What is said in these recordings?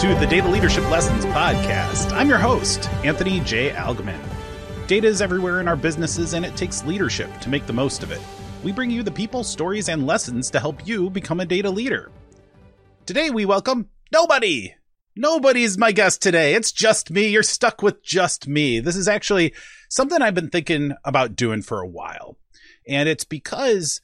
to the Data Leadership Lessons Podcast. I'm your host, Anthony J. Algmin. Data is everywhere in our businesses, and it takes leadership to make the most of it. We bring you the people, stories, and lessons to help you become a data leader. Today, we welcome nobody. Nobody's my guest today. It's just me. You're stuck with just me. This is actually something I've been thinking about doing for a while. And it's because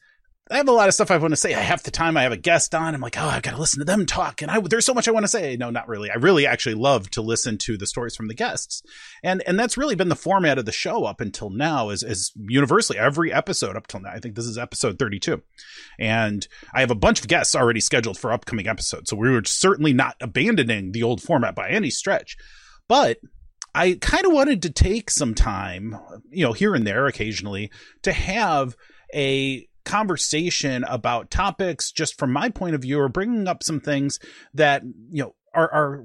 I have a lot of stuff I want to say. I have the time I have a guest on. I'm like, oh, I've got to listen to them talk. And I, there's so much I want to say. No, not really. I really actually love to listen to the stories from the guests. And, and that's really been the format of the show up until now is, is universally every episode up till now. I think this is episode 32. And I have a bunch of guests already scheduled for upcoming episodes. So we were certainly not abandoning the old format by any stretch. But I kind of wanted to take some time, you know, here and there occasionally to have a conversation about topics just from my point of view or bringing up some things that you know are are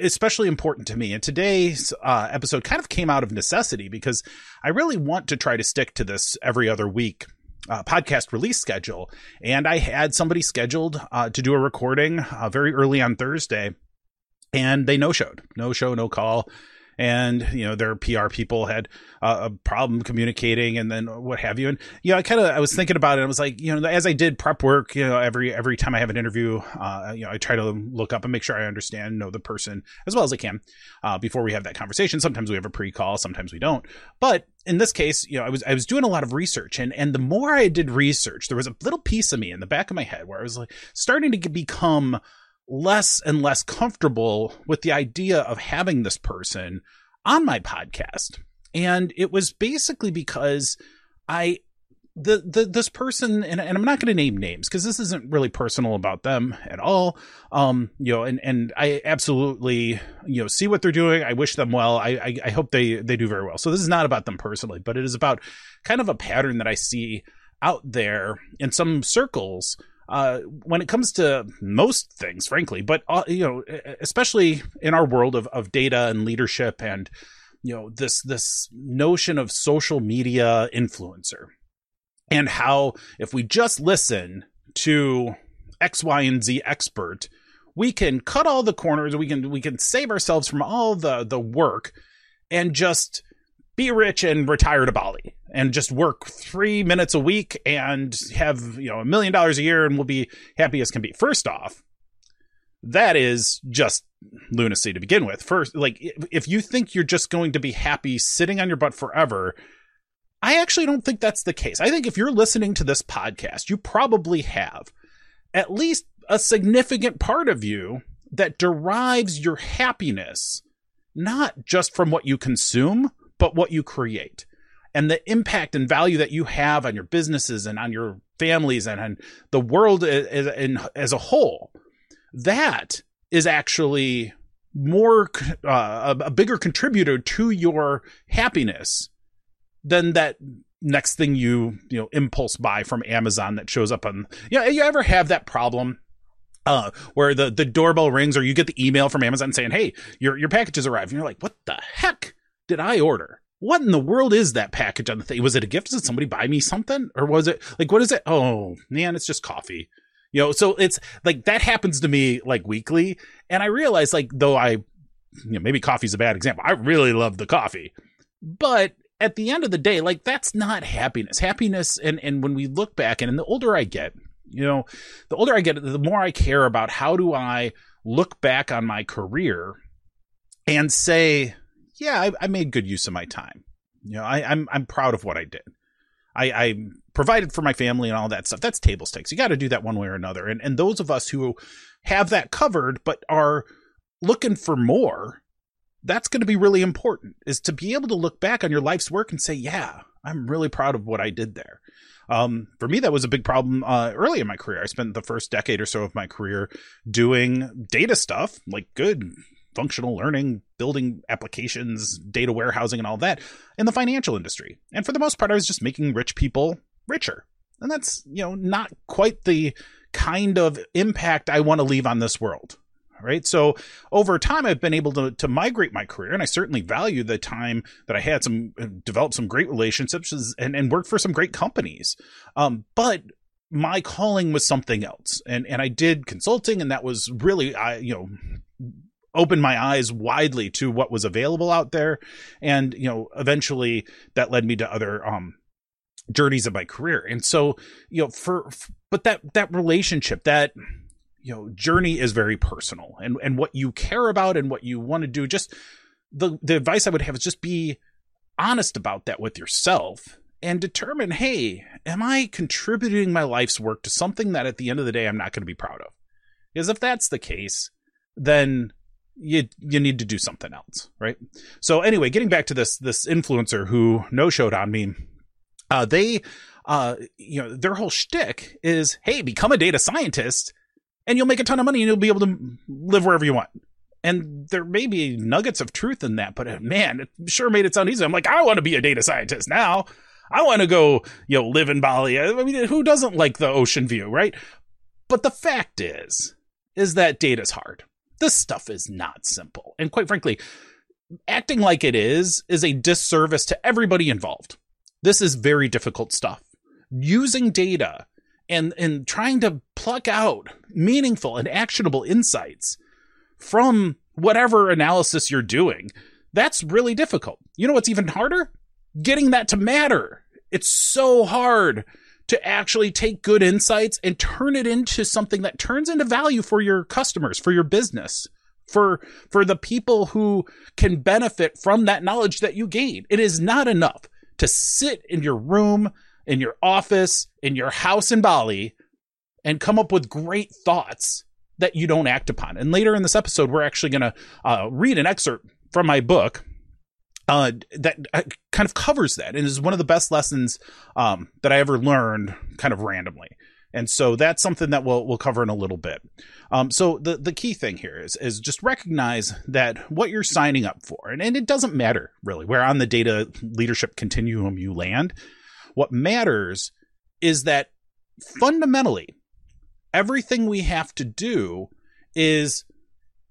especially important to me. And today's uh, episode kind of came out of necessity because i really want to try to stick to this every other week uh, podcast release schedule. And i had somebody scheduled uh, to do a recording uh, very early on thursday and they no showed no show no call and you know their PR people had uh, a problem communicating and then what have you. And you know I kind of I was thinking about it I was like you know as I did prep work you know every every time I have an interview uh, you know I try to look up and make sure I understand know the person as well as I can uh, before we have that conversation. Sometimes we have a pre-call sometimes we don't. But in this case, you know, I was I was doing a lot of research, and and the more I did research, there was a little piece of me in the back of my head where I was like starting to become less and less comfortable with the idea of having this person on my podcast. And it was basically because I the, the this person and, and I'm not going to name names because this isn't really personal about them at all. Um, you know, and and I absolutely you know see what they're doing. I wish them well. I, I I hope they they do very well. So this is not about them personally, but it is about kind of a pattern that I see out there in some circles uh, when it comes to most things, frankly, but uh, you know, especially in our world of, of data and leadership and you know this this notion of social media influencer and how if we just listen to X, Y, and Z expert, we can cut all the corners. We can we can save ourselves from all the the work and just be rich and retire to Bali and just work three minutes a week and have you know a million dollars a year and we'll be happy as can be. First off, that is just lunacy to begin with. First, like if you think you're just going to be happy sitting on your butt forever, I actually don't think that's the case. I think if you're listening to this podcast, you probably have at least a significant part of you that derives your happiness not just from what you consume, but what you create and the impact and value that you have on your businesses and on your families and on the world as, as a whole, that is actually more uh, a bigger contributor to your happiness than that next thing you you know impulse buy from Amazon that shows up on yeah you ever have that problem uh, where the, the doorbell rings or you get the email from Amazon saying, Hey, your, your package has arrived. And you're like, what the heck did I order? what in the world is that package on the thing? Was it a gift? Did somebody buy me something? Or was it like, what is it? Oh man, it's just coffee. You know, so it's like that happens to me like weekly. And I realize like, though I, you know, maybe coffee's a bad example. I really love the coffee, but at the end of the day, like that's not happiness. Happiness. And, and when we look back and, and the older I get, you know, the older I get, the more I care about how do I look back on my career and say, yeah, I, I, made good use of my time. You know, I, am I'm, I'm proud of what I did. I, I provided for my family and all that stuff. That's table stakes. You got to do that one way or another. And and those of us who have that covered but are looking for more, that's going to be really important. Is to be able to look back on your life's work and say, yeah, I'm really proud of what I did there. Um, for me, that was a big problem uh, early in my career. I spent the first decade or so of my career doing data stuff, like good functional learning, building applications, data warehousing, and all that in the financial industry. And for the most part, I was just making rich people richer. And that's, you know, not quite the kind of impact I want to leave on this world. Right. So over time, I've been able to, to migrate my career, and I certainly value the time that I had some uh, developed some great relationships and, and worked for some great companies. Um, but my calling was something else and and I did consulting and that was really I you know opened my eyes widely to what was available out there. And you know eventually that led me to other um journeys of my career. And so you know for but that that relationship that you know journey is very personal. And and what you care about and what you want to do just the the advice i would have is just be honest about that with yourself and determine hey am i contributing my life's work to something that at the end of the day i'm not going to be proud of? Because if that's the case then you you need to do something else, right? So anyway, getting back to this this influencer who no showed on me, uh, they uh, you know their whole shtick is hey, become a data scientist, and you'll make a ton of money, and you'll be able to live wherever you want. And there may be nuggets of truth in that, but uh, man, it sure made it sound easy. I'm like, I want to be a data scientist now. I want to go, you know, live in Bali. I mean, who doesn't like the ocean view, right? But the fact is, is that data's hard this stuff is not simple. And quite frankly, acting like it is is a disservice to everybody involved. This is very difficult stuff. Using data and and trying to pluck out meaningful and actionable insights from whatever analysis you're doing, that's really difficult. You know what's even harder? Getting that to matter. It's so hard to actually take good insights and turn it into something that turns into value for your customers, for your business, for for the people who can benefit from that knowledge that you gain. It is not enough to sit in your room, in your office, in your house in Bali and come up with great thoughts that you don't act upon. And later in this episode, we're actually going to uh, read an excerpt from my book uh, that uh, kind of covers that and is one of the best lessons um, that I ever learned kind of randomly. And so that's something that we'll we'll cover in a little bit. Um, so the the key thing here is is just recognize that what you're signing up for, and, and it doesn't matter really where on the data leadership continuum you land. What matters is that fundamentally, everything we have to do is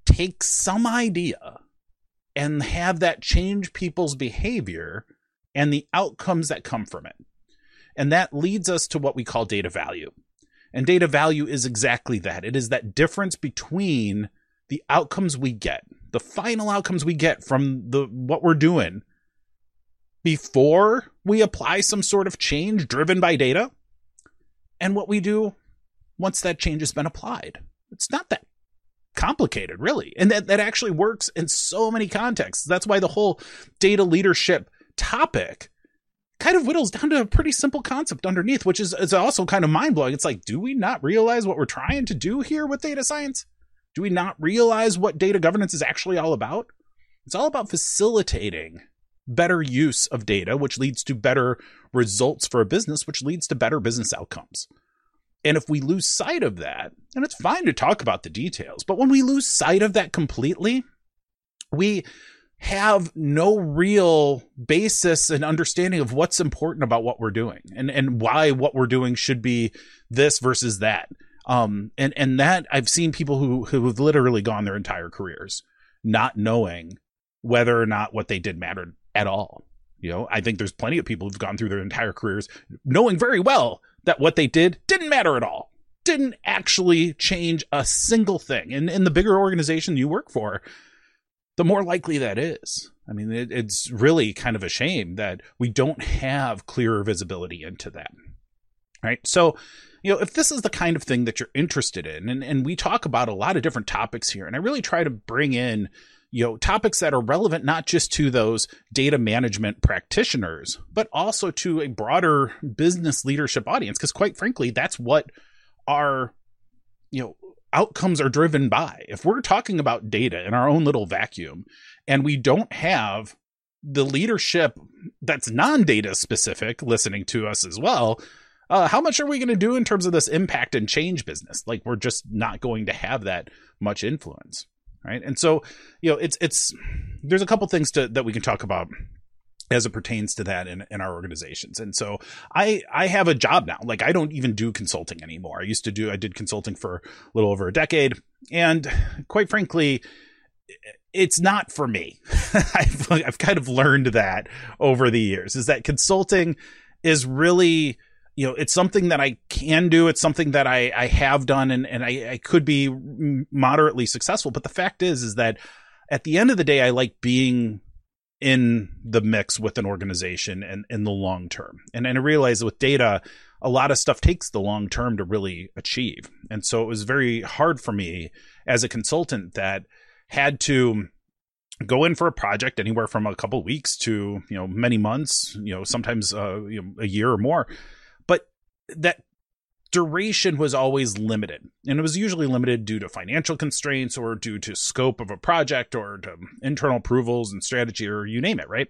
take some idea and have that change people's behavior and the outcomes that come from it. And that leads us to what we call data value. And data value is exactly that. It is that difference between the outcomes we get, the final outcomes we get from the what we're doing before we apply some sort of change driven by data and what we do once that change has been applied. It's not that complicated, really. And that, that actually works in so many contexts. That's why the whole data leadership topic kind of whittles down to a pretty simple concept underneath, which is, is also kind of mind blowing. It's like, do we not realize what we're trying to do here with data science? Do we not realize what data governance is actually all about? It's all about facilitating better use of data, which leads to better results for a business, which leads to better business outcomes. And if we lose sight of that, and it's fine to talk about the details, but when we lose sight of that completely, we have no real basis and understanding of what's important about what we're doing and, and why what we're doing should be this versus that. Um, and, and that I've seen people who, who have literally gone their entire careers not knowing whether or not what they did mattered at all. You know, I think there's plenty of people who've gone through their entire careers knowing very well that what they did didn't matter at all. Didn't actually change a single thing. And in the bigger organization you work for, the more likely that is. I mean, it, it's really kind of a shame that we don't have clearer visibility into that. Right. So, you know, if this is the kind of thing that you're interested in, and, and we talk about a lot of different topics here, and I really try to bring in you know topics that are relevant not just to those data management practitioners but also to a broader business leadership audience. Because quite frankly that's what our you know outcomes are driven by. If we're talking about data in our own little vacuum and we don't have the leadership that's non-data specific listening to us as well uh, how much are we going to do in terms of this impact and change business? Like we're just not going to have that much influence right? And so, you know, it's it's there's a couple things to that we can talk about as it pertains to that in, in our organizations. And so I I have a job now. Like I don't even do consulting anymore. I used to do I did consulting for a little over a decade. And quite frankly, it's not for me. I've I've kind of learned that over the years is that consulting is really you know, it's something that I can do. It's something that I, I have done and, and I, I could be moderately successful. But the fact is, is that at the end of the day, I like being in the mix with an organization and in the long term. And, and I realize with data, a lot of stuff takes the long term to really achieve. And so it was very hard for me as a consultant that had to go in for a project anywhere from a couple weeks to you know many months you know sometimes uh, you know, a year or more that duration was always limited and it was usually limited due to financial constraints or due to scope of a project or to internal approvals and strategy or you name it right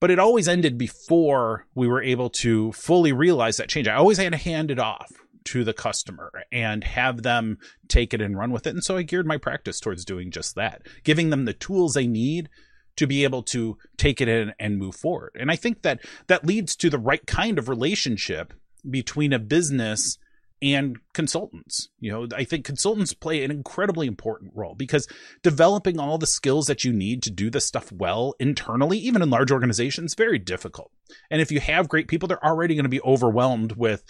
but it always ended before we were able to fully realize that change i always had to hand it off to the customer and have them take it and run with it. And so I geared my practice towards doing just that, giving them the tools they need to be able to take it in and move forward. And I think that that leads to the right kind of relationship between a business and consultants. You know, I think consultants play an incredibly important role because developing all the skills that you need to do this stuff well internally, even in large organizations, very difficult. And if you have great people, they're already going to be overwhelmed with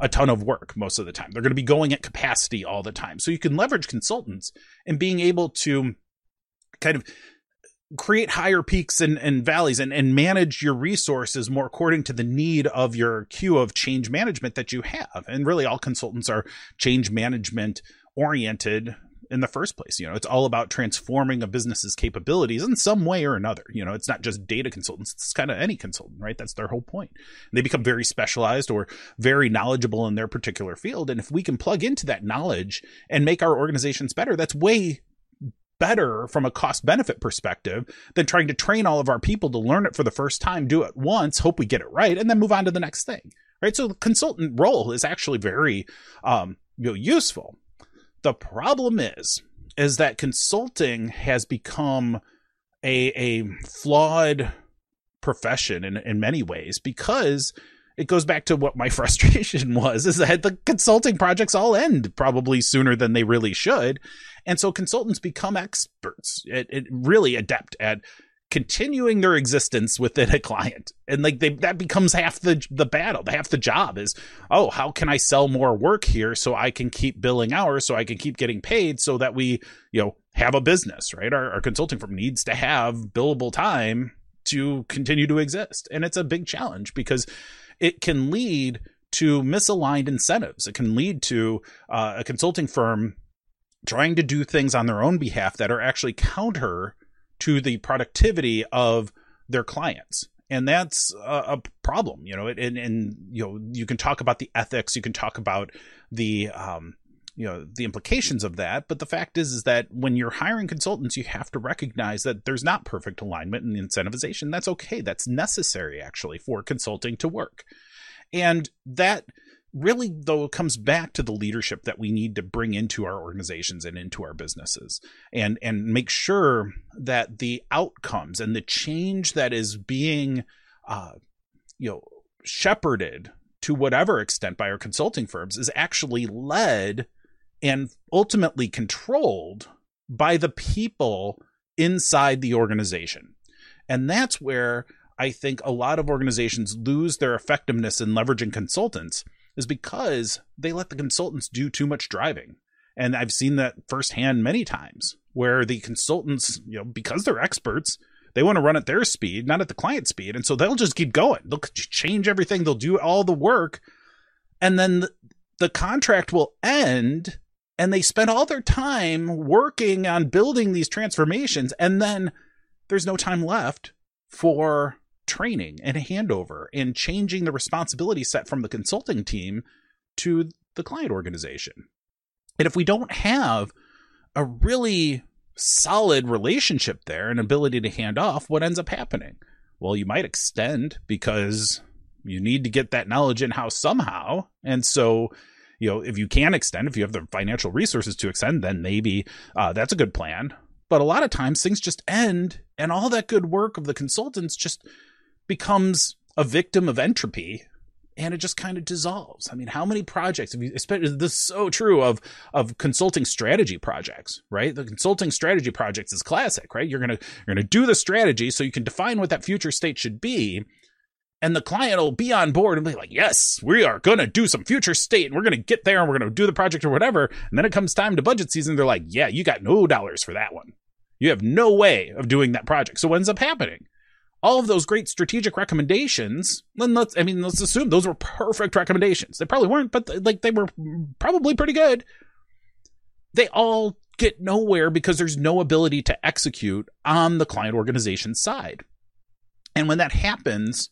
a ton of work most of the time. They're going to be going at capacity all the time. So you can leverage consultants and being able to kind of create higher peaks and, and valleys and, and manage your resources more according to the need of your queue of change management that you have. And really, all consultants are change management oriented in the first place. You know, it's all about transforming a business's capabilities in some way or another. You know, it's not just data consultants, it's kind of any consultant, right? That's their whole point. And they become very specialized or very knowledgeable in their particular field. And if we can plug into that knowledge and make our organizations better, that's way better from a cost benefit perspective than trying to train all of our people to learn it for the first time, do it once, hope we get it right, and then move on to the next thing. Right. So the consultant role is actually very um, you know, useful. The problem is, is that consulting has become a, a flawed profession in, in many ways because it goes back to what my frustration was is that the consulting projects all end probably sooner than they really should. And so consultants become experts. Really adept at continuing their existence within a client. And like they that becomes half the the battle. Half the job is oh how can i sell more work here so i can keep billing hours so i can keep getting paid so that we you know have a business right? Our, our consulting firm needs to have billable time to continue to exist. And it's a big challenge because it can lead to misaligned incentives. It can lead to uh, a consulting firm trying to do things on their own behalf that are actually counter to the productivity of their clients. And that's a, problem, you know, and, and, you know, you can talk about the ethics, you can talk about the, um, you know the implications of that but the fact is is that when you're hiring consultants you have to recognize that there's not perfect alignment and incentivization. That's okay. That's necessary actually for consulting to work. And that really though comes back to the leadership that we need to bring into our organizations and into our businesses and and make sure that the outcomes and the change that is being uh you know shepherded to whatever extent by our consulting firms is actually led and ultimately controlled by the people inside the organization. And that's where I think a lot of organizations lose their effectiveness in leveraging consultants is because they let the consultants do too much driving. And I've seen that firsthand many times where the consultants, you know, because they're experts, they want to run at their speed, not at the client speed. And so they'll just keep going. They'll change everything, they'll do all the work. And then the contract will end and they spend all their time working on building these transformations and then there's no time left for training and handover and changing the responsibility set from the consulting team to the client organization. And if we don't have a really solid relationship there and ability to hand off, what ends up happening? Well, you might extend because you need to get that knowledge in house somehow. And so you know, if you can extend, if you have the financial resources to extend, then maybe uh, that's a good plan. But a lot of times things just end, and all that good work of the consultants just becomes a victim of entropy and it just kind of dissolves. I mean, how many projects have you, this is so true of, of consulting strategy projects, right? The consulting strategy projects is classic, right? You're to, you're to do the strategy so you can define what that future state should be. And the client will be on board and be like, yes, we are going to do some future state and we're going to get there and we're going to do the project or whatever. And then it comes time to budget season. They're like, yeah, you got no dollars for that one. You have no way of doing that project. So what ends up happening? All of those great strategic recommendations, then let's, I mean, let's assume those were perfect recommendations. They probably weren't, but like they were probably pretty good. They all get nowhere because there's no ability to execute on the client organization side. And when that happens,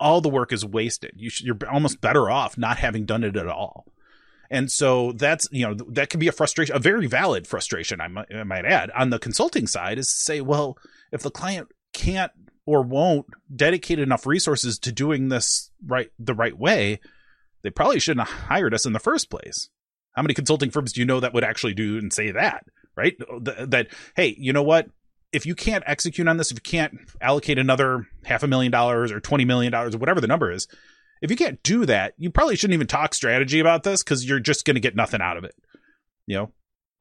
all the work is wasted. You should, you're almost better off not having done it at all. And so that's, you know, that can be a frustration, a very valid frustration, I might, I might add. On the consulting side, is to say, well, if the client can't or won't dedicate enough resources to doing this right the right way, they probably shouldn't have hired us in the first place. How many consulting firms do you know that would actually do and say that, right? That, hey, you know what? If you can't execute on this, if you can't allocate another half a million dollars or $20 million or whatever the number is, if you can't do that, you probably shouldn't even talk strategy about this because you're just going to get nothing out of it. You know,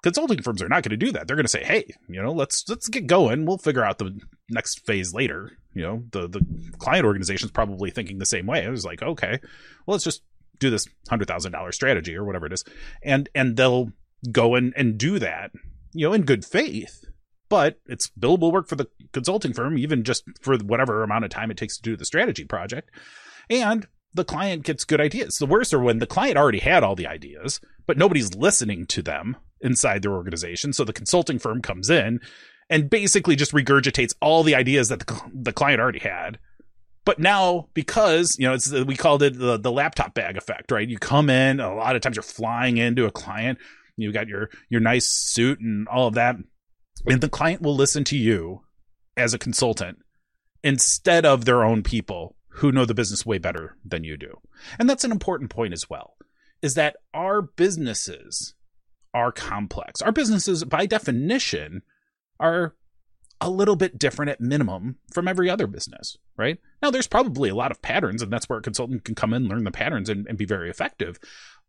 consulting firms are not going to do that. They're going to say, "Hey, you know, let's let's get going. We'll figure out the next phase later." You know, the the client organization is probably thinking the same way. It was like, "Okay, well, let's just do this hundred thousand dollar strategy or whatever it is," and and they'll go and and do that, you know, in good faith but it's billable work for the consulting firm, even just for whatever amount of time it takes to do the strategy project. And the client gets good ideas. The worst are when the client already had all the ideas, but nobody's listening to them inside their organization. So the consulting firm comes in and basically just regurgitates all the ideas that the, the client already had. But now, because you know, it's we called it the, the laptop bag effect, right? You come in, a lot of times you're flying into a client, you got your your nice suit and all of that and the client will listen to you as a consultant instead of their own people who know the business way better than you do. And that's an important point as well is that our businesses are complex. Our businesses by definition are a little bit different at minimum from every other business, right? Now there's probably a lot of patterns and that's where a consultant can come in, learn the patterns and, and be very effective.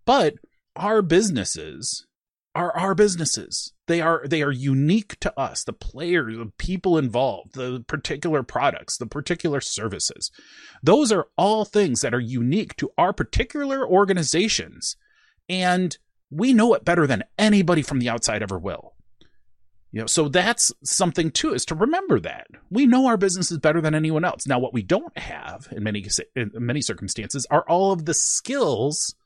But our businesses are our businesses. They are they are unique to us, the players, the people involved, the particular products, the particular services. Those are all things that are unique to our particular organizations. And we know it better than anybody from the outside ever will. You know, so that's something too, is to remember that we know our businesses better than anyone else. Now, what we don't have in many in many circumstances are all of the skills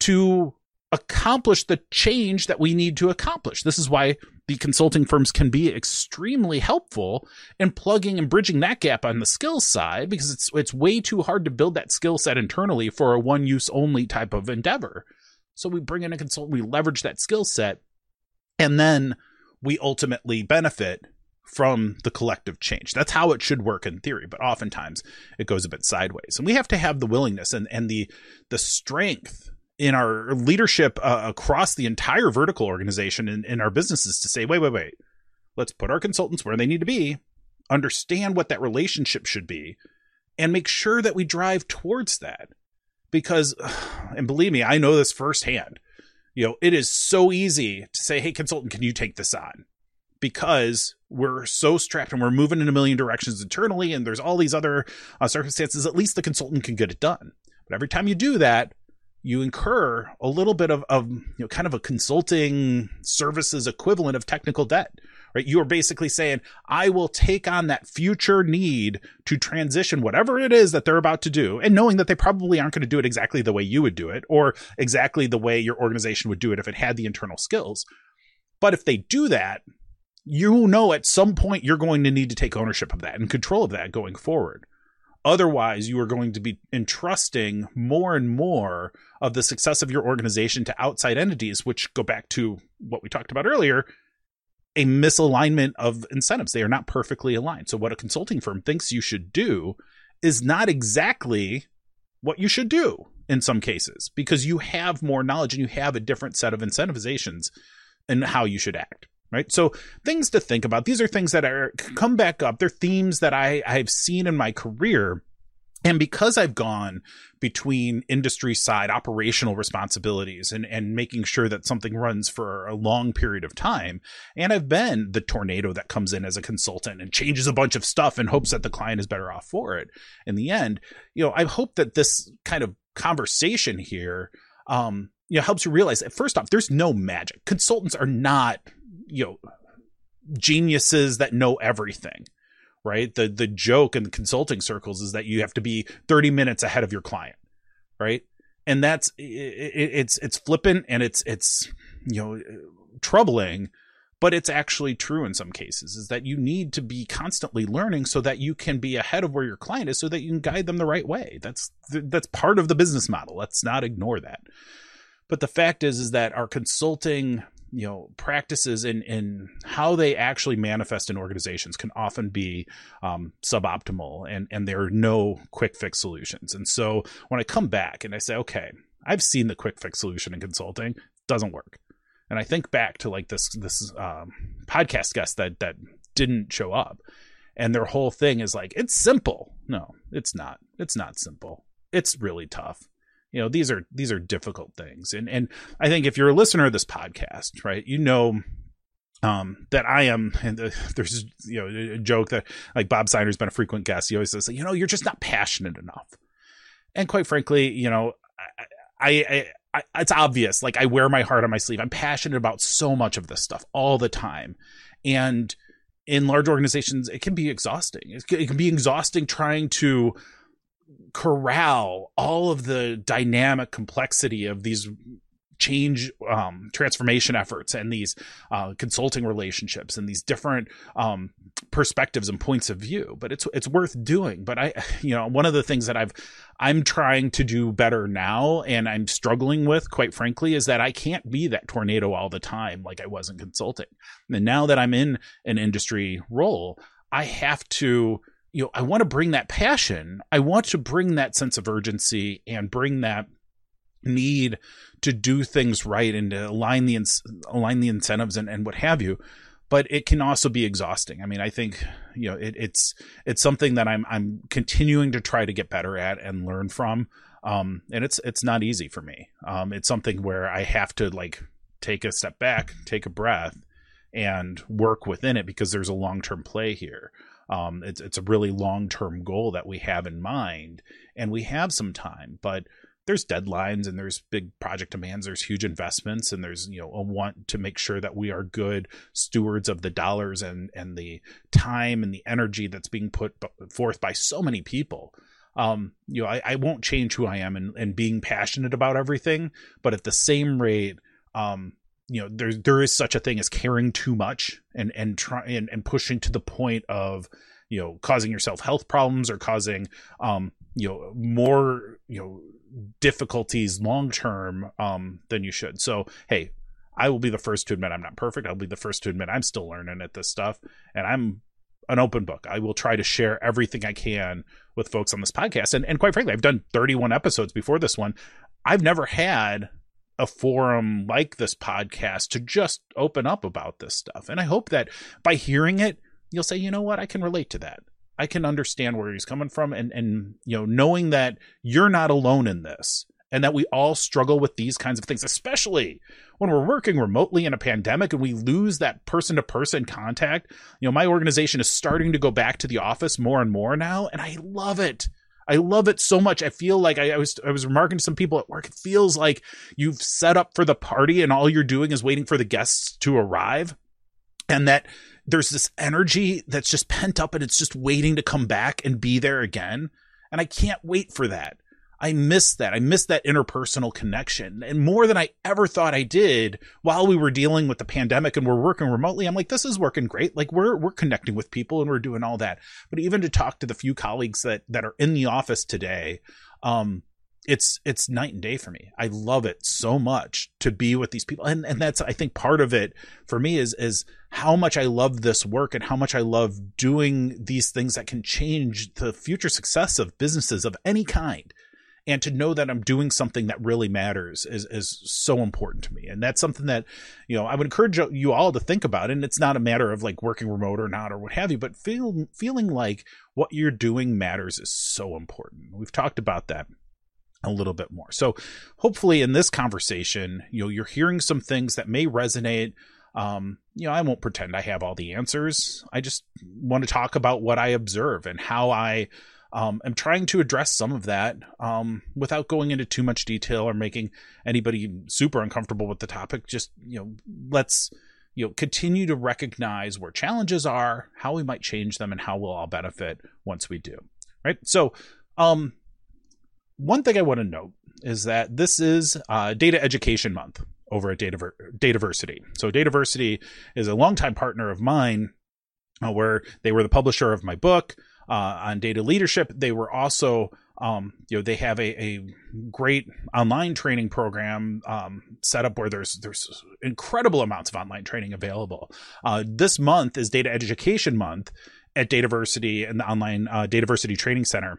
to accomplish the change that we need to accomplish. This is why the consulting firms can be extremely helpful in plugging and bridging that gap on the skills side because it's it's way too hard to build that skill set internally for a one use only type of endeavor. So we bring in a consultant, we leverage that skill set, and then we ultimately benefit from the collective change. That's how it should work in theory, but oftentimes it goes a bit sideways. And we have to have the willingness and, and the the strength in our leadership uh, across the entire vertical organization in, in our businesses to say, wait, wait, wait, let's put our consultants where they need to be, understand what that relationship should be, and make sure that we drive towards that. Because, and believe me, I know this firsthand. You know, it is so easy to say, hey, consultant, can you take this on? Because we're so strapped and we're moving in a million directions internally, and there's all these other uh, circumstances. At least the consultant can get it done. But every time you do that, you incur a little bit of, of you know kind of a consulting services equivalent of technical debt right? You are basically saying i will take on that future need to transition whatever it is that they're about to do and knowing that they probably aren't going to do it exactly the way you would do it or exactly the way your organization would do it if it had the internal skills. But if they do that you know at some point you're going to need to take ownership of that and control of that going forward Otherwise, you are going to be entrusting more and more of the success of your organization to outside entities, which go back to what we talked about earlier a misalignment of incentives. They are not perfectly aligned. So, what a consulting firm thinks you should do is not exactly what you should do in some cases because you have more knowledge and you have a different set of incentivizations and in how you should act right? So things to think about. These are things that are come back up. They're themes that I I've seen in my career And because I've gone between industry side operational responsibilities and, and making sure that something runs for a long period of time, and I've been the tornado that comes in as a consultant and changes a bunch of stuff and hopes that the client is better off for it. In the end, you know, I hope that this kind of conversation here, um, you know, helps you realize that first off, there's no magic. Consultants are not, you know, geniuses that know everything right? The the joke in the consulting circles is that you have to be 30 minutes ahead of your client, right? And that's it, it's it's flippant and it's it's you know troubling, but it's actually true in some cases is that you need to be constantly learning so that you can be ahead of where your client is so that you can guide them the right way. That's that's part of the business model. Let's not ignore that. But the fact is is that our consulting you know practices in in how they actually manifest in organizations can often be um, suboptimal and and there are no quick fix solutions. And so when i come back and i say okay i've seen the quick fix solution in consulting doesn't work. And i think back to like this this um, podcast guest that that didn't show up and their whole thing is like it's simple. No it's not. It's not simple. It's really tough you know these are these are difficult things and and i think if you're a listener of this podcast right you know um, that I am, and there's you know a joke that like Bob Seiner's been a frequent guest. He always says, you know, you're just not passionate enough. And quite frankly, you know, I, I, I, it's obvious. Like I wear my heart on my sleeve. I'm passionate about so much of this stuff all the time, and in large organizations, it can be exhausting. It can be exhausting trying to corral all of the dynamic complexity of these change um, transformation efforts and these uh, consulting relationships and these different um, perspectives and points of view. But it's it's worth doing. But i you know one of the things that i've i'm trying to do better now and i'm struggling with quite frankly is that i can't be that tornado all the time like i was in consulting. And now that i'm in an industry role i have to you know, I want to bring that passion. I want to bring that sense of urgency and bring that need to do things right and to align the align the incentives and, and what have you. But it can also be exhausting. I mean, I think you know it, it's it's something that I'm I'm continuing to try to get better at and learn from. Um, and it's it's not easy for me. Um, it's something where I have to like take a step back, take a breath, and work within it because there's a long term play here. Um, it's it's a really long term goal that we have in mind, and we have some time, but there's deadlines and there's big project demands there's huge investments and there's you know a want to make sure that we are good stewards of the dollars and and the time and the energy that's being put forth by so many people. Um you know i, I won't change who i am and, and being passionate about everything but at the same rate um you know there there is such a thing as caring too much and and trying and, and pushing to the point of you know causing yourself health problems or causing um you know more you know difficulties long term um than you should. So hey i will be the first to admit i'm not perfect. I'll be the first to admit i'm still learning at this stuff and i'm an open book. I will try to share everything i can with folks on this podcast. And, and quite frankly i've done 31 episodes before this one. I've never had a forum like this podcast to just open up about this stuff. And I hope that by hearing it, you'll say, you know what, I can relate to that. I can understand where he's coming from and and you know knowing that you're not alone in this and that we all struggle with these kinds of things especially when we're working remotely in a pandemic and we lose that person to person contact you know my organization is starting to go back to the office more and more now and I love it I love it so much. I feel like I, I, was I was remarking to some people at work. It feels like you've set up for the party and all you're doing is waiting for the guests to arrive, and that there's this energy that's just pent up and it's just waiting to come back and be there again. And I can't wait for that. I miss that. I miss that interpersonal connection. And more than I ever thought I did while we were dealing with the pandemic and we're working remotely. I'm like, this is working great. Like we're we're connecting with people and we're doing all that. But even to talk to the few colleagues that that are in the office today, um, it's it's night and day for me. I love it so much to be with these people. And and that's I think part of it for me is is how much I love this work and how much I love doing these things that can change the future success of businesses of any kind and to know that I'm doing something that really matters is is so important to me. And that's something that, you know, I would encourage you all to think about. And it's not a matter of like working remote or not or what have you, but feel feeling like what you're doing matters is so important. We've talked about that a little bit more. So hopefully in this conversation, you know, you're hearing some things that may resonate. Um, you know, I won't pretend I have all the answers. I just want to talk about what I observe and how I um, am trying to address some of that um, without going into too much detail or making anybody super uncomfortable with the topic. Just you know, let's you know continue to recognize where challenges are, how we might change them, and how we'll all benefit once we do. Right. So, um, one thing I want to note is that this is uh, Data Education Month over at Data Dataversity. So Dataversity is a longtime partner of mine, uh, where they were the publisher of my book uh, on data leadership. They were also, um, you know, they have a, a great online training program um, set up where there's there's incredible amounts of online training available. Uh, this month is Data Education Month at Dataversity and the online uh, Dataversity Training Center.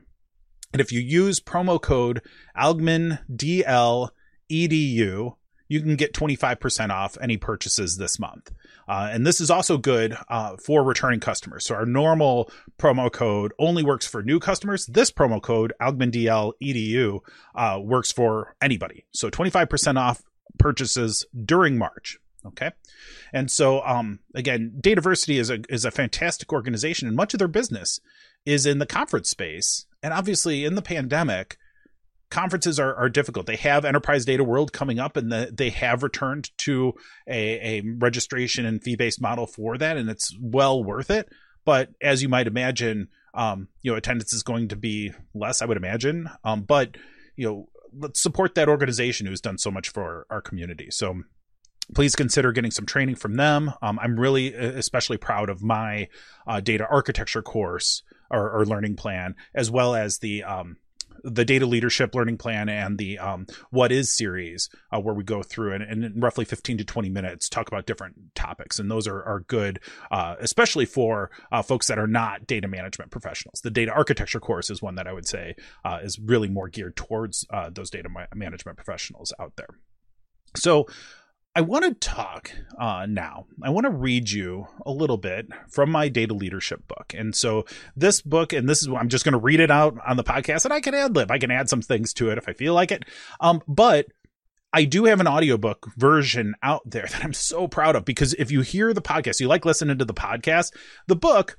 And if you use promo code ALGMINDL EDU, you can get 25% off any purchases this month. Uh, and this is also good uh, for returning customers. So our normal promo code only works for new customers. This promo code, AlgminDL EDU, uh, works for anybody. So 25% off purchases during March. Okay. And so, um, again, Dataversity is a, is a fantastic organization and much of their business is in the conference space. And obviously in the pandemic, conferences are, are difficult. They have Enterprise Data World coming up, and the, they have returned to a, a registration and fee based model for that, and it's well worth it. But as you might imagine, um, you know, attendance is going to be less, I would imagine. Um, but you know, let's support that organization who's done so much for our community. So please consider getting some training from them. Um, I'm really especially proud of my uh, data architecture course or, or, learning plan, as well as the um, the data leadership learning plan and the um, what is series uh, where we go through and, and, in roughly 15 to 20 minutes talk about different topics. And those are, are good uh, especially for uh, folks that are not data management professionals. The data architecture course is one that i would say uh, is really more geared towards uh, those data ma- management professionals out there. So I want to talk uh, now. I want to read you a little bit from my data leadership book. And so this book, and this is I'm just going to read it out on the podcast, and I can ad lib. I can add some things to it if I feel like it. Um, but I do have an audiobook version out there that I'm so proud of because if you hear the podcast, you like listening to the podcast, the book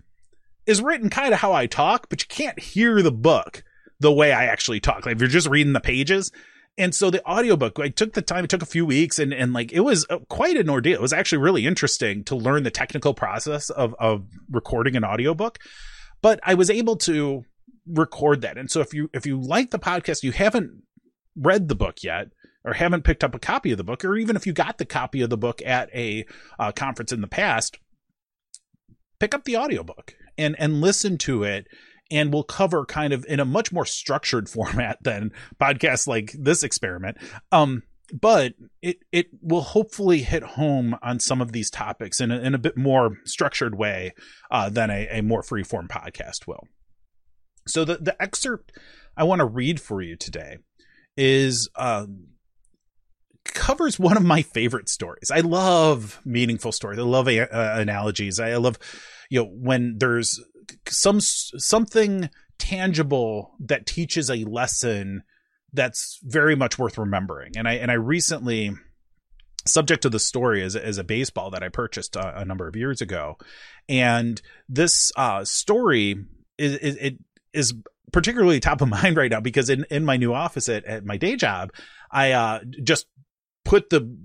is written kind of how I talk, but you can't hear the book the way I actually talk. Like if you're just reading the pages, and so the audiobook i took the time it took a few weeks and and like it was uh, quite an ordeal. It was actually really interesting to learn the technical process of of recording an audiobook but i was able to record that. And so if you if you like the podcast you haven't read the book yet or haven't picked up a copy of the book or even if you got the copy of the book at a uh, conference in the past pick up the audiobook and and listen to it and we'll cover kind of in a much more structured format than podcasts like this experiment. Um, but it it will hopefully hit home on some of these topics in a, in a bit more structured way uh, than a, a more free form podcast will. So the the excerpt I want to read for you today is uh, covers one of my favorite stories. I love meaningful stories. I love uh, analogies. I love you know when there's some something tangible that teaches a lesson that's very much worth remembering. And I and I recently subject to the story is, is a baseball that I purchased a, a number of years ago, and this uh, story is, is it is particularly top of mind right now because in in my new office at, at my day job, I uh, just put the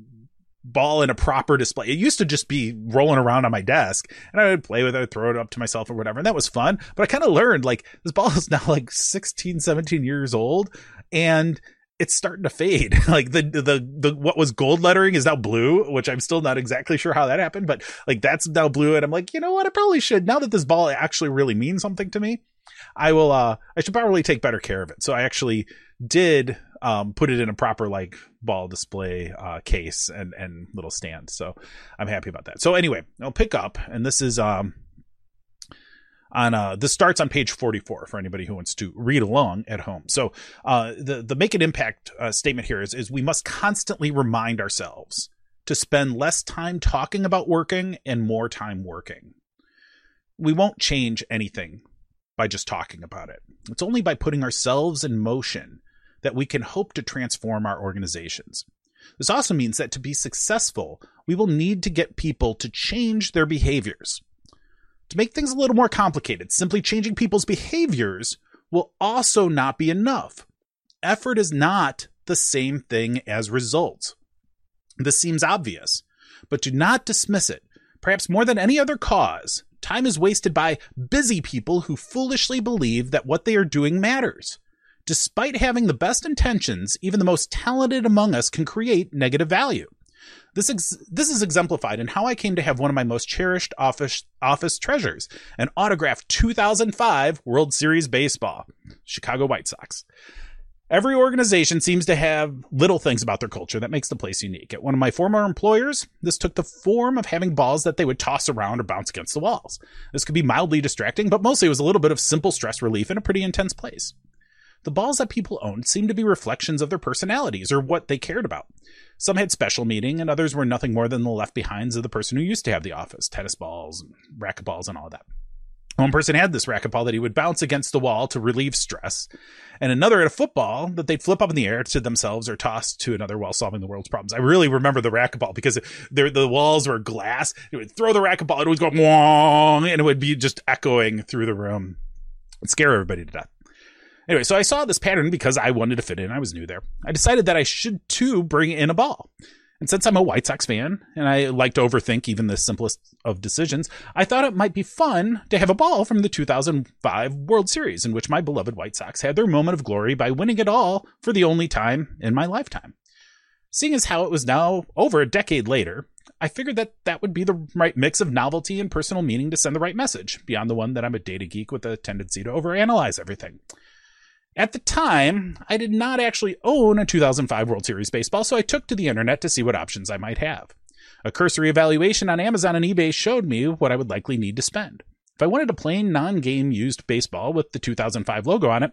ball in a proper display. It used to just be rolling around on my desk and I would play with it, throw it up to myself or whatever. And that was fun. But I kind of learned like this ball is now like 16, 17 years old and it's starting to fade. like the, the, the, what was gold lettering is now blue, which I'm still not exactly sure how that happened, but like that's now blue. And I'm like, you know what? I probably should, now that this ball actually really means something to me, I will, uh, I should probably take better care of it. So I actually did um, put it in a proper like ball display uh, case and and little stand. So I'm happy about that. So anyway, I'll pick up, and this is um, on uh this starts on page 44 for anybody who wants to read along at home so uh the the make an impact uh, statement here is is we must constantly remind ourselves to spend less time talking about working and more time working we won't change anything by just talking about it it's only by putting ourselves in motion that we can hope to transform our organizations this also means that to be successful we will need to get people to change their behaviors to make things a little more complicated, simply changing people's behaviors will also not be enough. Effort is not the same thing as results. This seems obvious, but do not dismiss it. Perhaps more than any other cause, time is wasted by busy people who foolishly believe that what they are doing matters. Despite having the best intentions, even the most talented among us can create negative value. This ex- this is exemplified in how I came to have one of my most cherished office office treasures, an autographed 2005 World Series baseball, Chicago White Sox. Every organization seems to have little things about their culture that makes the place unique. At one of my former employers, this took the form of having balls that they would toss around or bounce against the walls. This could be mildly distracting, but mostly it was a little bit of simple stress relief in a pretty intense place. The balls that people owned seemed to be reflections of their personalities or what they cared about. Some had special meaning, and others were nothing more than the left behinds of the person who used to have the office tennis balls, and racquetballs, and all that. One person had this racquetball that he would bounce against the wall to relieve stress, and another had a football that they'd flip up in the air to themselves or toss to another while solving the world's problems. I really remember the racquetball because the walls were glass. It would throw the racquetball, and it would go wong, and it would be just echoing through the room. It'd scare everybody to death. Anyway, so I saw this pattern because I wanted to fit in. I was new there. I decided that I should too bring in a ball. And since I'm a White Sox fan and I like to overthink even the simplest of decisions, I thought it might be fun to have a ball from the 2005 World Series in which my beloved White Sox had their moment of glory by winning it all for the only time in my lifetime. Seeing as how it was now over a decade later, I figured that that would be the right mix of novelty and personal meaning to send the right message, beyond the one that I'm a data geek with a tendency to overanalyze everything. At the time, I did not actually own a 2005 World Series baseball, so I took to the internet to see what options I might have. A cursory evaluation on Amazon and eBay showed me what I would likely need to spend. If I wanted a plain non-game used baseball with the 2005 logo on it,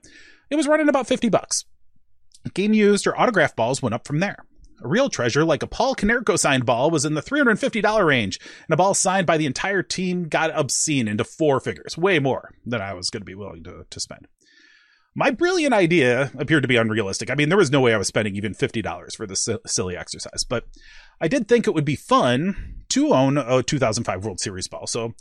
it was running about 50 bucks. Game used or autograph balls went up from there. A real treasure like a Paul Konerko signed ball was in the $350 range, and a ball signed by the entire team got obscene into four figures, way more than I was going to be willing to, to spend. My brilliant idea appeared to be unrealistic. I mean, there was no way I was spending even $50 for this silly exercise, but I did think it would be fun to own a 2005 World Series ball. So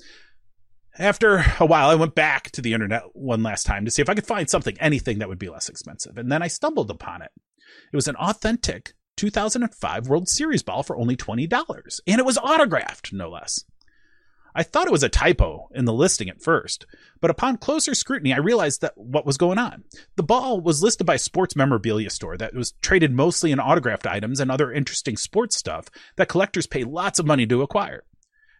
after a while, I went back to the internet one last time to see if I could find something, anything that would be less expensive. And then I stumbled upon it. It was an authentic 2005 World Series ball for only $20, and it was autographed, no less. I thought it was a typo in the listing at first, but upon closer scrutiny, I realized that what was going on. The ball was listed by a Sports Memorabilia Store that was traded mostly in autographed items and other interesting sports stuff that collectors pay lots of money to acquire.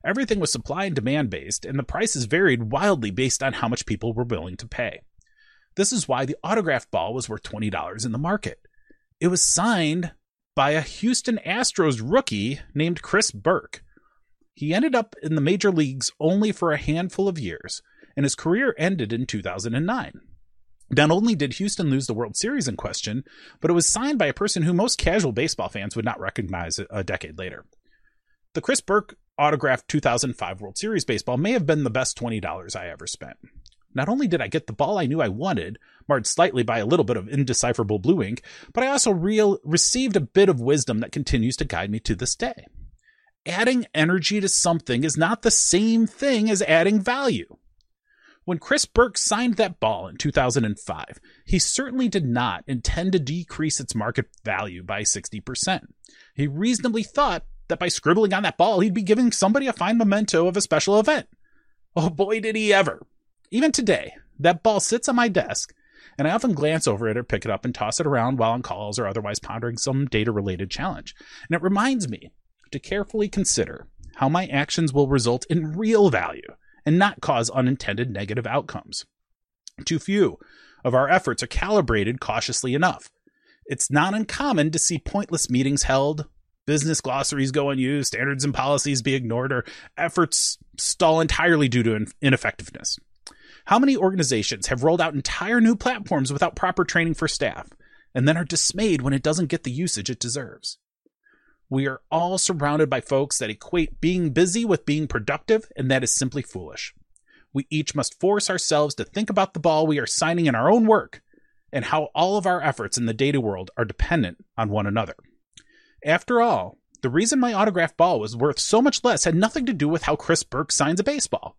Everything was supply and demand based, and the prices varied wildly based on how much people were willing to pay. This is why the autographed ball was worth $20 in the market. It was signed by a Houston Astros rookie named Chris Burke. He ended up in the major leagues only for a handful of years, and his career ended in 2009. Not only did Houston lose the World Series in question, but it was signed by a person who most casual baseball fans would not recognize a decade later. The Chris Burke autographed 2005 World Series baseball may have been the best $20 I ever spent. Not only did I get the ball I knew I wanted, marred slightly by a little bit of indecipherable blue ink, but I also real, received a bit of wisdom that continues to guide me to this day adding energy to something is not the same thing as adding value. When Chris Burke signed that ball in 2005, he certainly did not intend to decrease its market value by 60%. He reasonably thought that by scribbling on that ball, he'd be giving somebody a fine memento of a special event. Oh boy, did he ever. Even today, that ball sits on my desk, and I often glance over it or pick it up and toss it around while on calls or otherwise pondering some data related challenge. And it reminds me to carefully consider how my actions will result in real value and not cause unintended negative outcomes. Too few of our efforts are calibrated cautiously enough. It's not uncommon to see pointless meetings held, business glossaries go unused, standards and policies be ignored, or efforts stall entirely due to ineffectiveness. How many organizations have rolled out entire new platforms without proper training for staff and then are dismayed when it doesn't get the usage it deserves? We are all surrounded by folks that equate being busy with being productive, and that is simply foolish. We each must force ourselves to think about the ball we are signing in our own work and how all of our efforts in the data world are dependent on one another. After all, the reason my autographed ball was worth so much less had nothing to do with how Chris Burke signs a baseball.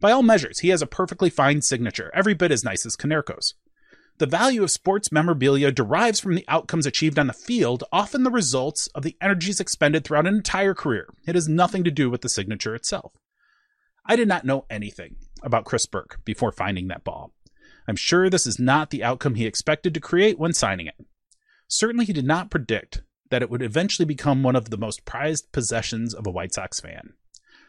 By all measures, he has a perfectly fine signature, every bit as nice as Konerko's. The value of sports memorabilia derives from the outcomes achieved on the field, often the results of the energies expended throughout an entire career. It has nothing to do with the signature itself. I did not know anything about Chris Burke before finding that ball. I'm sure this is not the outcome he expected to create when signing it. Certainly, he did not predict that it would eventually become one of the most prized possessions of a White Sox fan.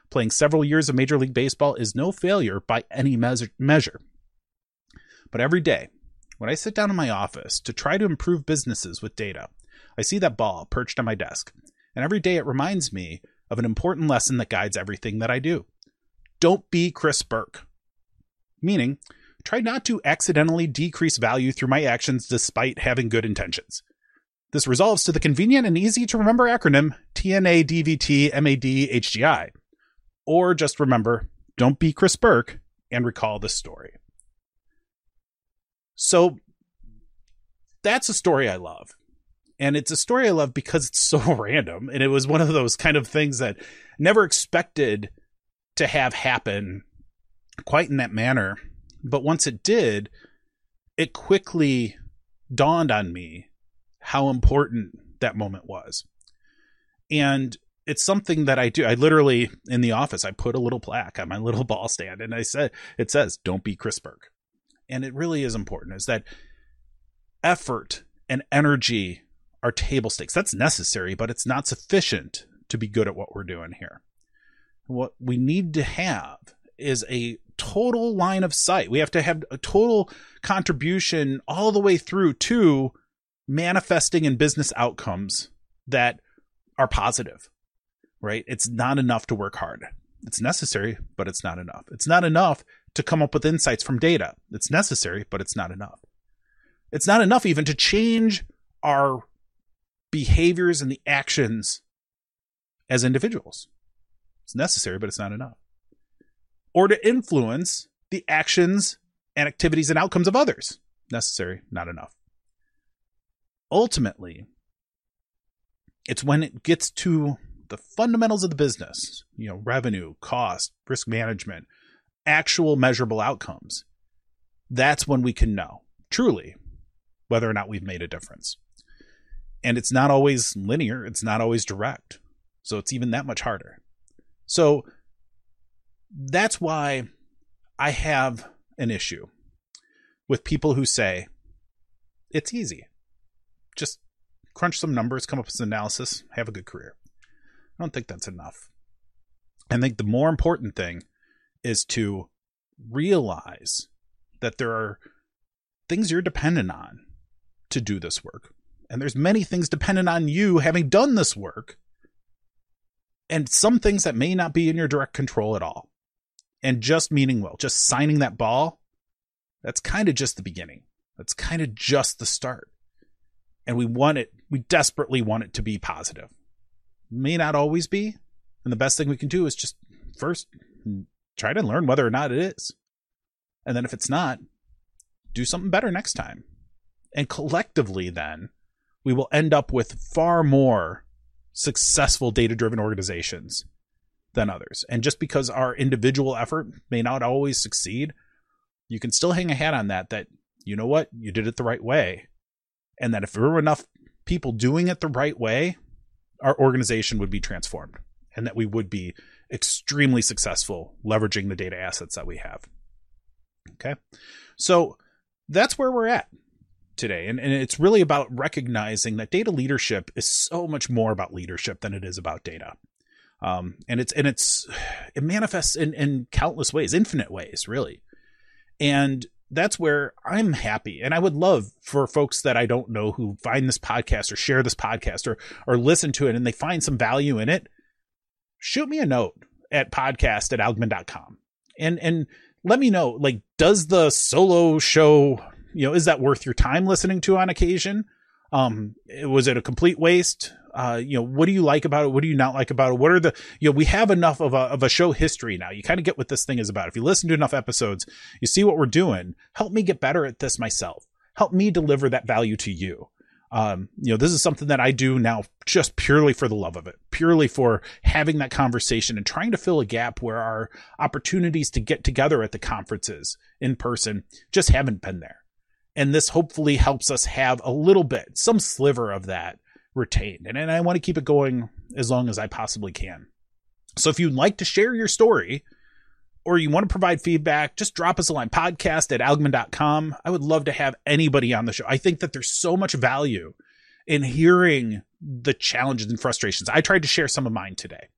Playing several years of Major League Baseball is no failure by any measure. But every day, when I sit down in my office to try to improve businesses with data, I see that ball perched on my desk. And every day it reminds me of an important lesson that guides everything that I do. Don't be Chris Burke. Meaning, try not to accidentally decrease value through my actions despite having good intentions. This resolves to the convenient and easy to remember acronym TNADVTMADHGI. Or just remember, don't be Chris Burke and recall this story. So that's a story I love. And it's a story I love because it's so random. And it was one of those kind of things that never expected to have happen quite in that manner. But once it did, it quickly dawned on me how important that moment was. And it's something that I do. I literally in the office I put a little plaque on my little ball stand and I said it says don't be Chris and it really is important, is that effort and energy are table stakes. That's necessary, but it's not sufficient to be good at what we're doing here. What we need to have is a total line of sight. We have to have a total contribution all the way through to manifesting in business outcomes that are positive, right? It's not enough to work hard. It's necessary, but it's not enough. It's not enough to come up with insights from data. It's necessary, but it's not enough. It's not enough even to change our behaviors and the actions as individuals. It's necessary, but it's not enough. Or to influence the actions and activities and outcomes of others. Necessary, not enough. Ultimately, it's when it gets to the fundamentals of the business, you know, revenue, cost, risk management, actual measurable outcomes, that's when we can know truly whether or not we've made a difference. And it's not always linear, it's not always direct. So it's even that much harder. So that's why I have an issue with people who say it's easy. Just crunch some numbers, come up with an analysis, have a good career. I don't think that's enough. I think the more important thing is to realize that there are things you're dependent on to do this work. And there's many things dependent on you having done this work. And some things that may not be in your direct control at all. And just meaning well, just signing that ball, that's kind of just the beginning. That's kind of just the start. And we want it, we desperately want it to be positive. May not always be. And the best thing we can do is just first try to learn whether or not it is. And then if it's not, do something better next time. And collectively, then, we will end up with far more successful data driven organizations than others. And just because our individual effort may not always succeed, you can still hang a hat on that, that, you know what, you did it the right way. And that if there were enough people doing it the right way, our organization would be transformed and that we would be extremely successful leveraging the data assets that we have. Okay. So that's where we're at today. And, and it's really about recognizing that data leadership is so much more about leadership than it is about data. Um, and it's, and it's, it manifests in, in countless ways, infinite ways, really. And that's where I'm happy. And I would love for folks that I don't know who find this podcast or share this podcast or, or listen to it and they find some value in it shoot me a note at podcast at algmin.com and and let me know like does the solo show you know is that worth your time listening to on occasion? Um was it a complete waste? Uh you know what do you like about it? What do you not like about it? What are the you know we have enough of a of a show history now. You kind of get what this thing is about. If you listen to enough episodes you see what we're doing. Help me get better at this myself. Help me deliver that value to you um, you know, this is something that I do now just purely for the love of it, purely for having that conversation and trying to fill a gap where our opportunities to get together at the conferences in person just haven't been there. And this hopefully helps us have a little bit, some sliver of that retained. And, and I want to keep it going as long as I possibly can. So if you'd like to share your story, or you want to provide feedback, just drop us a line podcast at algmin.com. I would love to have anybody on the show. I think that there's so much value in hearing the challenges and frustrations. I tried to share some of mine today,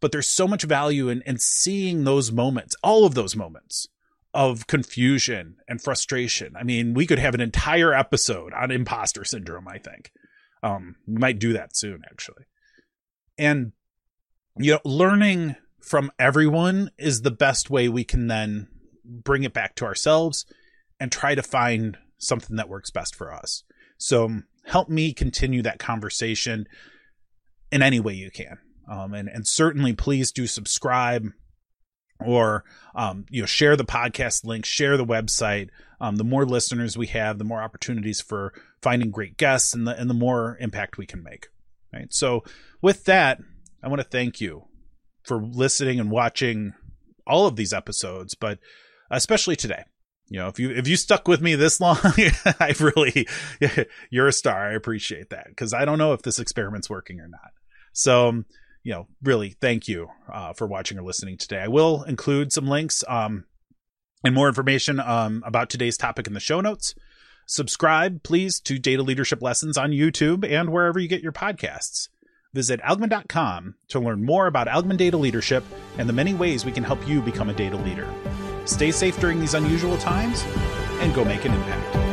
but there's so much value in, in seeing those moments, all of those moments of confusion and frustration. I mean, we could have an entire episode on imposter syndrome, I think. Um, we might do that soon, actually. And, you know, learning from everyone is the best way we can then bring it back to ourselves and try to find something that works best for us. So help me continue that conversation in any way you can. Um, and, and certainly please do subscribe or um, you know share the podcast link share the website um, the more listeners we have the more opportunities for finding great guests and the and the more impact we can make right so with that i want to thank you for listening and watching all of these episodes, but especially today. You know, if you if you stuck with me this long, I really you're a star. I appreciate that because I don't know if this experiment's working or not. So, um, you know, really, thank you uh, for watching or listening today. I will include some links um, and more information um, about today's topic in the show notes. Subscribe, please, to Data Leadership Lessons on YouTube and wherever you get your podcasts. Visit Algmin.com to learn more about Algmin data leadership and the many ways we can help you become a data leader. Stay safe during these unusual times and go make an impact.